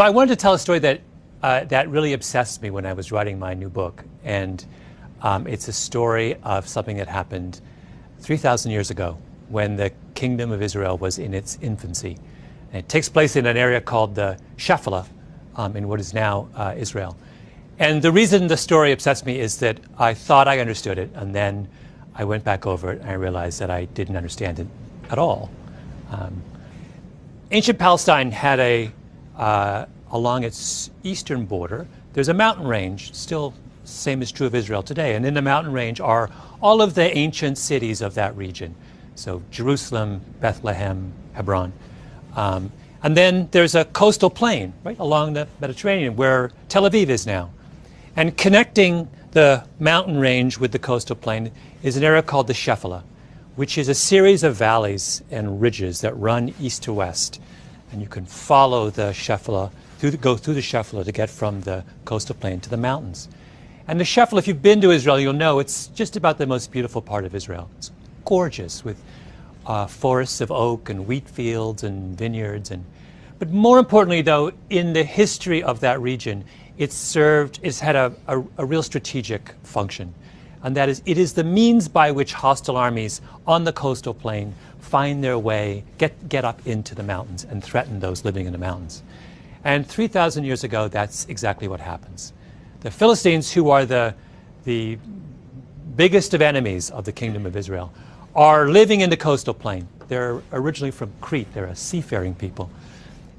So I wanted to tell a story that, uh, that really obsessed me when I was writing my new book. And um, it's a story of something that happened 3,000 years ago when the kingdom of Israel was in its infancy. And it takes place in an area called the Shephelah um, in what is now uh, Israel. And the reason the story obsessed me is that I thought I understood it, and then I went back over it and I realized that I didn't understand it at all. Um, ancient Palestine had a uh, along its eastern border, there's a mountain range, still same is true of Israel today. And in the mountain range are all of the ancient cities of that region. So Jerusalem, Bethlehem, Hebron. Um, and then there's a coastal plain right along the Mediterranean where Tel Aviv is now. And connecting the mountain range with the coastal plain is an area called the Shephelah, which is a series of valleys and ridges that run east to west and you can follow the Shephelah, through the, go through the Shephelah to get from the coastal plain to the mountains. And the Shephelah, if you've been to Israel, you'll know it's just about the most beautiful part of Israel. It's gorgeous with uh, forests of oak and wheat fields and vineyards. And, but more importantly, though, in the history of that region, it's served, it's had a, a, a real strategic function. And that is, it is the means by which hostile armies on the coastal plain find their way, get, get up into the mountains and threaten those living in the mountains. And 3,000 years ago, that's exactly what happens. The Philistines, who are the, the biggest of enemies of the kingdom of Israel, are living in the coastal plain. They're originally from Crete, they're a seafaring people.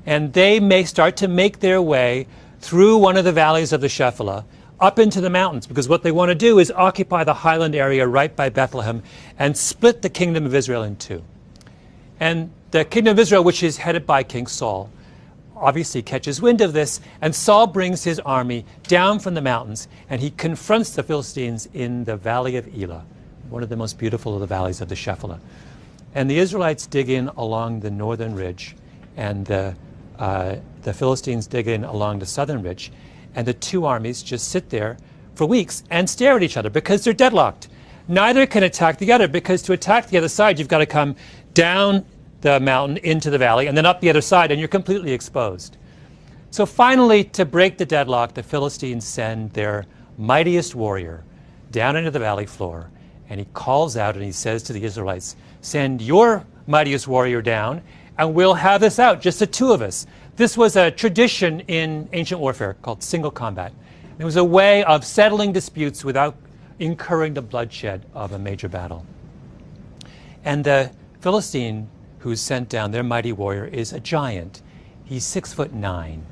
And they may start to make their way through one of the valleys of the Shephelah up into the mountains because what they want to do is occupy the highland area right by Bethlehem and split the kingdom of Israel in two. And the kingdom of Israel, which is headed by King Saul, obviously catches wind of this, and Saul brings his army down from the mountains, and he confronts the Philistines in the valley of Elah, one of the most beautiful of the valleys of the Shephelah. And the Israelites dig in along the northern ridge, and the, uh, the Philistines dig in along the southern ridge, and the two armies just sit there for weeks and stare at each other because they're deadlocked. Neither can attack the other because to attack the other side, you've got to come down the mountain into the valley and then up the other side, and you're completely exposed. So finally, to break the deadlock, the Philistines send their mightiest warrior down into the valley floor, and he calls out and he says to the Israelites, Send your mightiest warrior down, and we'll have this out, just the two of us. This was a tradition in ancient warfare called single combat. It was a way of settling disputes without incurring the bloodshed of a major battle. And the Philistine who's sent down, their mighty warrior, is a giant. He's six foot nine.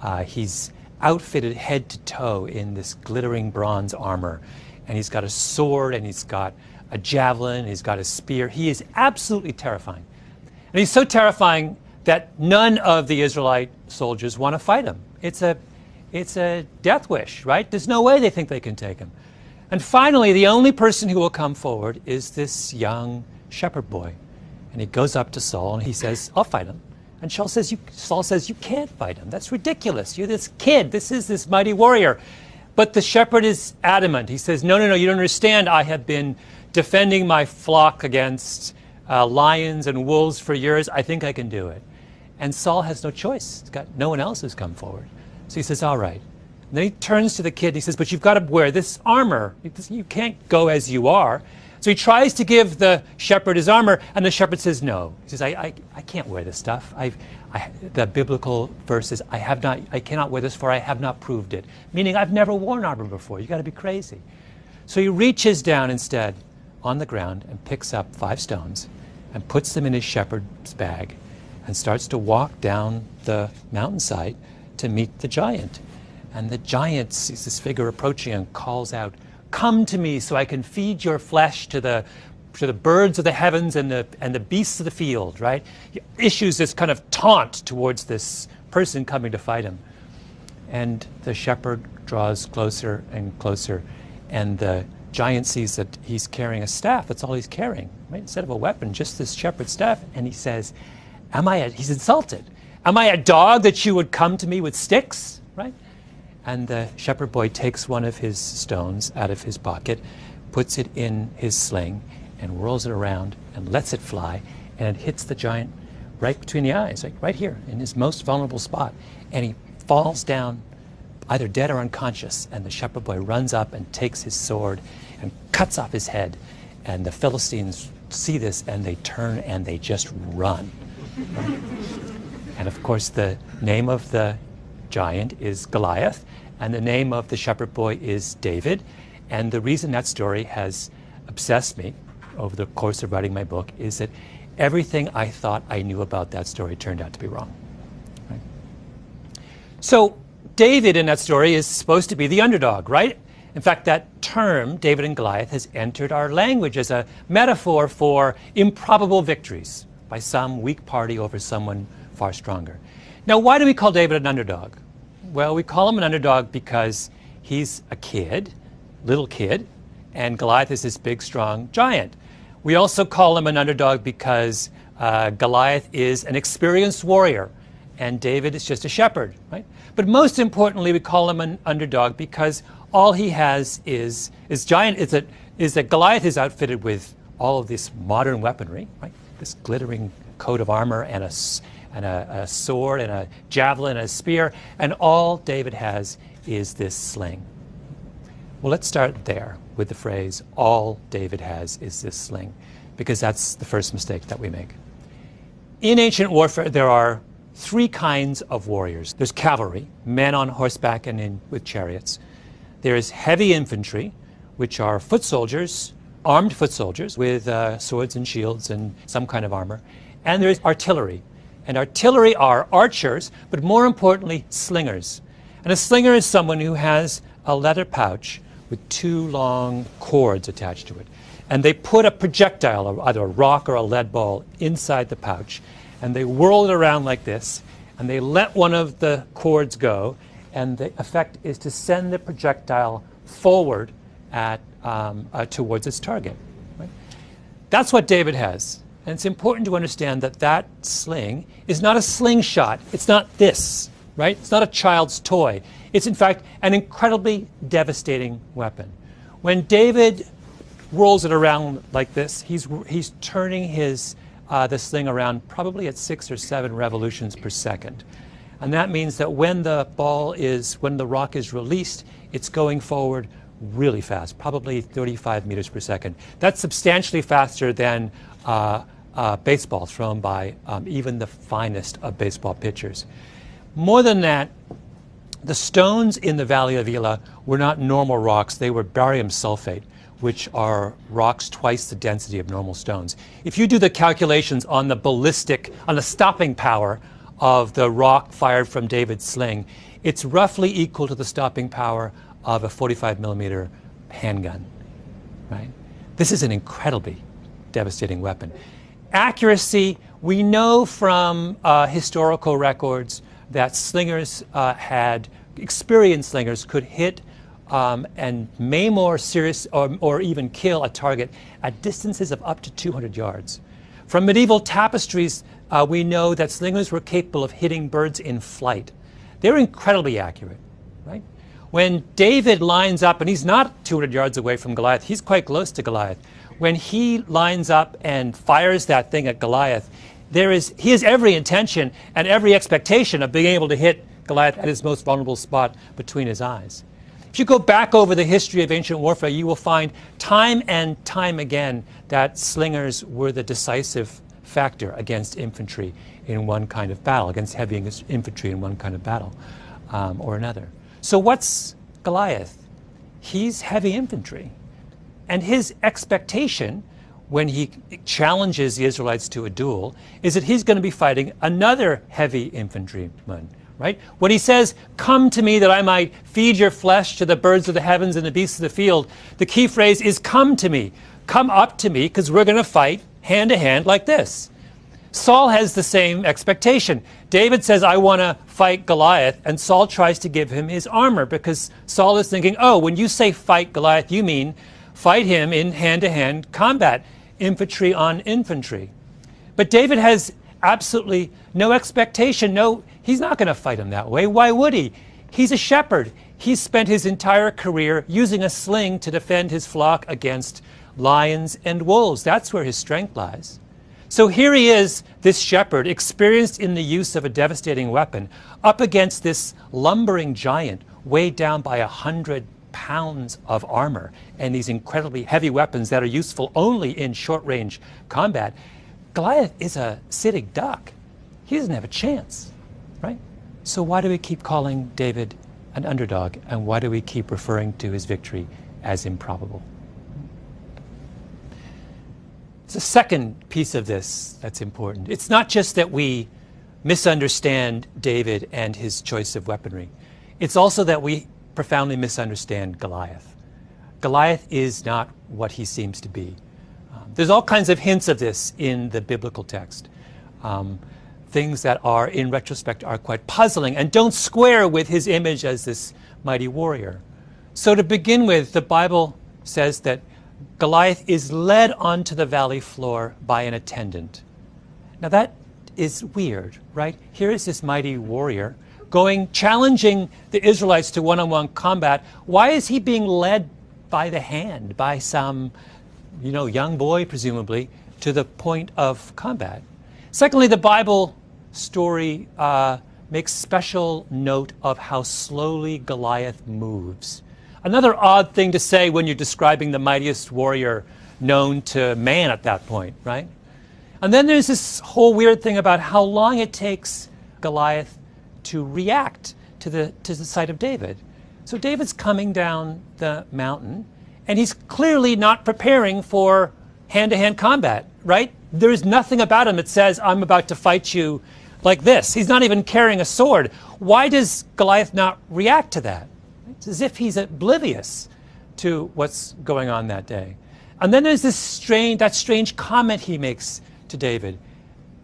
Uh, he's outfitted head to toe in this glittering bronze armor. And he's got a sword and he's got a javelin, he's got a spear. He is absolutely terrifying. And he's so terrifying that none of the Israelite soldiers want to fight him. It's a, it's a death wish, right? There's no way they think they can take him. And finally, the only person who will come forward is this young shepherd boy. And he goes up to Saul and he says, I'll fight him. And Saul says, you, Saul says, You can't fight him. That's ridiculous. You're this kid. This is this mighty warrior. But the shepherd is adamant. He says, No, no, no, you don't understand. I have been defending my flock against uh, lions and wolves for years. I think I can do it. And Saul has no choice. He's got no one else who's come forward. So he says, All right. And then he turns to the kid and he says, But you've got to wear this armor. You can't go as you are. So he tries to give the shepherd his armor, and the shepherd says no. He says, I, I, I can't wear this stuff. I've, I, the biblical verse is, I, have not, I cannot wear this, for I have not proved it. Meaning, I've never worn armor before. You've got to be crazy. So he reaches down instead on the ground and picks up five stones and puts them in his shepherd's bag and starts to walk down the mountainside to meet the giant. And the giant sees this figure approaching and calls out, Come to me so I can feed your flesh to the, to the birds of the heavens and the, and the beasts of the field, right? He issues this kind of taunt towards this person coming to fight him. And the shepherd draws closer and closer, and the giant sees that he's carrying a staff. That's all he's carrying, right? Instead of a weapon, just this shepherd's staff. And he says, Am I a, he's insulted. Am I a dog that you would come to me with sticks, right? And the shepherd boy takes one of his stones out of his pocket, puts it in his sling, and whirls it around and lets it fly, and it hits the giant right between the eyes, like right here in his most vulnerable spot. And he falls down, either dead or unconscious. And the shepherd boy runs up and takes his sword and cuts off his head. And the Philistines see this and they turn and they just run. and of course, the name of the giant is Goliath, and the name of the shepherd boy is David. And the reason that story has obsessed me over the course of writing my book is that everything I thought I knew about that story turned out to be wrong. Right? So, David in that story is supposed to be the underdog, right? In fact, that term, David and Goliath, has entered our language as a metaphor for improbable victories by some weak party over someone far stronger. Now, why do we call David an underdog? Well, we call him an underdog because he's a kid, little kid, and Goliath is this big, strong giant. We also call him an underdog because uh, Goliath is an experienced warrior and David is just a shepherd, right? But most importantly, we call him an underdog because all he has is is giant is that is that Goliath is outfitted with all of this modern weaponry, right? This glittering coat of armor and a and a, a sword and a javelin and a spear, and all David has is this sling. Well, let's start there with the phrase, all David has is this sling, because that's the first mistake that we make. In ancient warfare, there are three kinds of warriors there's cavalry, men on horseback and in, with chariots. There is heavy infantry, which are foot soldiers, armed foot soldiers with uh, swords and shields and some kind of armor. And there is artillery. And artillery are archers, but more importantly, slingers. And a slinger is someone who has a leather pouch with two long cords attached to it. And they put a projectile, either a rock or a lead ball, inside the pouch. And they whirl it around like this. And they let one of the cords go. And the effect is to send the projectile forward at, um, uh, towards its target. Right? That's what David has. And it's important to understand that that sling is not a slingshot. It's not this, right? It's not a child's toy. It's, in fact, an incredibly devastating weapon. When David whirls it around like this, he's, he's turning his, uh, the sling around probably at six or seven revolutions per second. And that means that when the ball is, when the rock is released, it's going forward really fast, probably 35 meters per second. That's substantially faster than uh, uh, baseball thrown by um, even the finest of baseball pitchers. More than that, the stones in the Valley of Elah were not normal rocks, they were barium sulfate, which are rocks twice the density of normal stones. If you do the calculations on the ballistic, on the stopping power of the rock fired from David's sling, it's roughly equal to the stopping power of a 45 millimeter handgun. Right? This is an incredibly devastating weapon. Accuracy, we know from uh, historical records that slingers uh, had, experienced slingers could hit um, and maim or serious or, or even kill a target at distances of up to 200 yards. From medieval tapestries, uh, we know that slingers were capable of hitting birds in flight. They're incredibly accurate, right? When David lines up, and he's not 200 yards away from Goliath, he's quite close to Goliath. When he lines up and fires that thing at Goliath, there is, he has every intention and every expectation of being able to hit Goliath at his most vulnerable spot between his eyes. If you go back over the history of ancient warfare, you will find time and time again that slingers were the decisive factor against infantry in one kind of battle, against heavy infantry in one kind of battle um, or another. So, what's Goliath? He's heavy infantry. And his expectation when he challenges the Israelites to a duel is that he's going to be fighting another heavy infantryman, right? When he says, Come to me that I might feed your flesh to the birds of the heavens and the beasts of the field, the key phrase is, Come to me. Come up to me because we're going to fight hand to hand like this. Saul has the same expectation. David says, I want to fight Goliath, and Saul tries to give him his armor because Saul is thinking, oh, when you say fight Goliath, you mean fight him in hand to hand combat infantry on infantry. But David has absolutely no expectation. No, he's not going to fight him that way. Why would he? He's a shepherd. He's spent his entire career using a sling to defend his flock against lions and wolves. That's where his strength lies. So here he is, this shepherd, experienced in the use of a devastating weapon, up against this lumbering giant weighed down by a hundred pounds of armor and these incredibly heavy weapons that are useful only in short range combat. Goliath is a sitting duck. He doesn't have a chance, right? So why do we keep calling David an underdog and why do we keep referring to his victory as improbable? It's a second piece of this that's important. It's not just that we misunderstand David and his choice of weaponry. It's also that we profoundly misunderstand Goliath. Goliath is not what he seems to be. Um, there's all kinds of hints of this in the biblical text. Um, things that are, in retrospect, are quite puzzling and don't square with his image as this mighty warrior. So, to begin with, the Bible says that Goliath is led onto the valley floor by an attendant. Now, that is weird, right? Here is this mighty warrior going, challenging the Israelites to one on one combat. Why is he being led by the hand by some, you know, young boy, presumably, to the point of combat? Secondly, the Bible story uh, makes special note of how slowly Goliath moves. Another odd thing to say when you're describing the mightiest warrior known to man at that point, right? And then there's this whole weird thing about how long it takes Goliath to react to the, to the sight of David. So David's coming down the mountain, and he's clearly not preparing for hand to hand combat, right? There is nothing about him that says, I'm about to fight you like this. He's not even carrying a sword. Why does Goliath not react to that? It's as if he's oblivious to what's going on that day. And then there's this strange, that strange comment he makes to David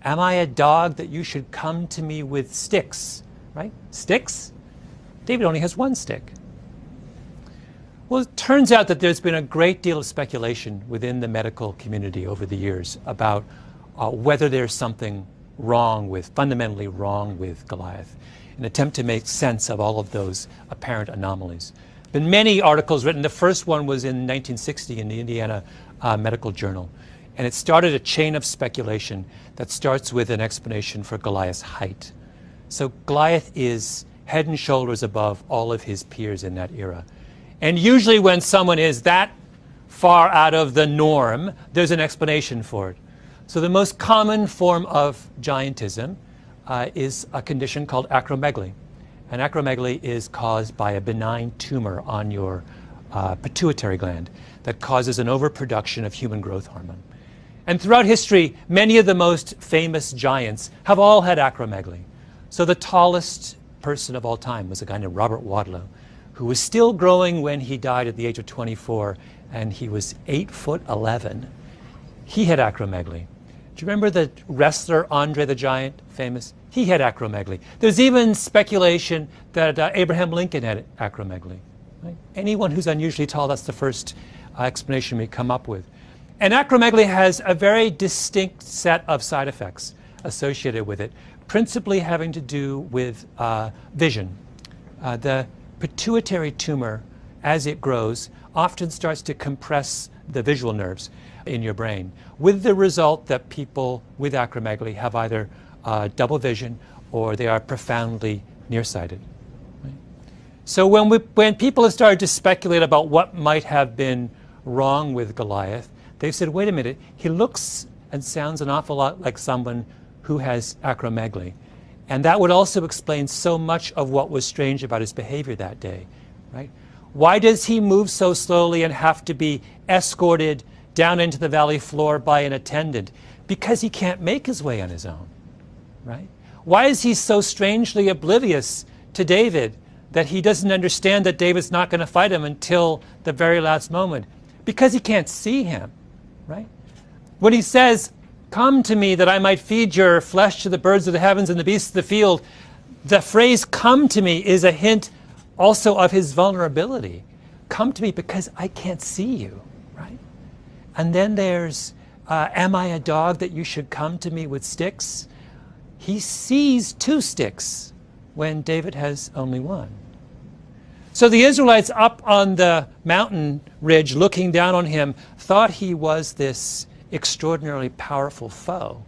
Am I a dog that you should come to me with sticks? right? Sticks? David only has one stick. Well, it turns out that there's been a great deal of speculation within the medical community over the years about uh, whether there's something wrong with, fundamentally wrong with Goliath, an attempt to make sense of all of those apparent anomalies. Been many articles written. The first one was in 1960 in the Indiana uh, Medical Journal, and it started a chain of speculation that starts with an explanation for Goliath's height. So Goliath is head and shoulders above all of his peers in that era. And usually, when someone is that far out of the norm, there's an explanation for it. So, the most common form of giantism uh, is a condition called acromegaly. And acromegaly is caused by a benign tumor on your uh, pituitary gland that causes an overproduction of human growth hormone. And throughout history, many of the most famous giants have all had acromegaly. So the tallest person of all time was a guy named Robert Wadlow, who was still growing when he died at the age of 24, and he was 8 foot 11. He had acromegaly. Do you remember the wrestler Andre the Giant, famous? He had acromegaly. There's even speculation that uh, Abraham Lincoln had acromegaly. Right? Anyone who's unusually tall, that's the first uh, explanation we come up with. And acromegaly has a very distinct set of side effects associated with it principally having to do with uh, vision. Uh, the pituitary tumor, as it grows, often starts to compress the visual nerves in your brain, with the result that people with acromegaly have either uh, double vision or they are profoundly nearsighted. So when, we, when people have started to speculate about what might have been wrong with Goliath, they've said, wait a minute, he looks and sounds an awful lot like someone who has acromegaly. And that would also explain so much of what was strange about his behavior that day, right? Why does he move so slowly and have to be escorted down into the valley floor by an attendant? Because he can't make his way on his own, right? Why is he so strangely oblivious to David that he doesn't understand that David's not going to fight him until the very last moment? Because he can't see him, right? When he says, Come to me that I might feed your flesh to the birds of the heavens and the beasts of the field. The phrase come to me is a hint also of his vulnerability. Come to me because I can't see you, right? And then there's, uh, Am I a dog that you should come to me with sticks? He sees two sticks when David has only one. So the Israelites up on the mountain ridge looking down on him thought he was this extraordinarily powerful foe.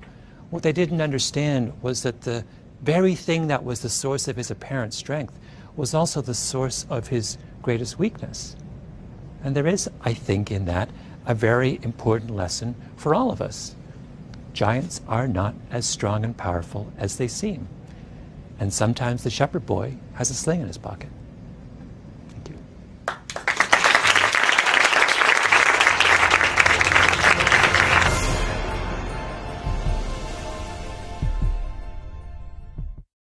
What they didn't understand was that the very thing that was the source of his apparent strength was also the source of his greatest weakness. And there is, I think, in that a very important lesson for all of us. Giants are not as strong and powerful as they seem. And sometimes the shepherd boy has a sling in his pocket.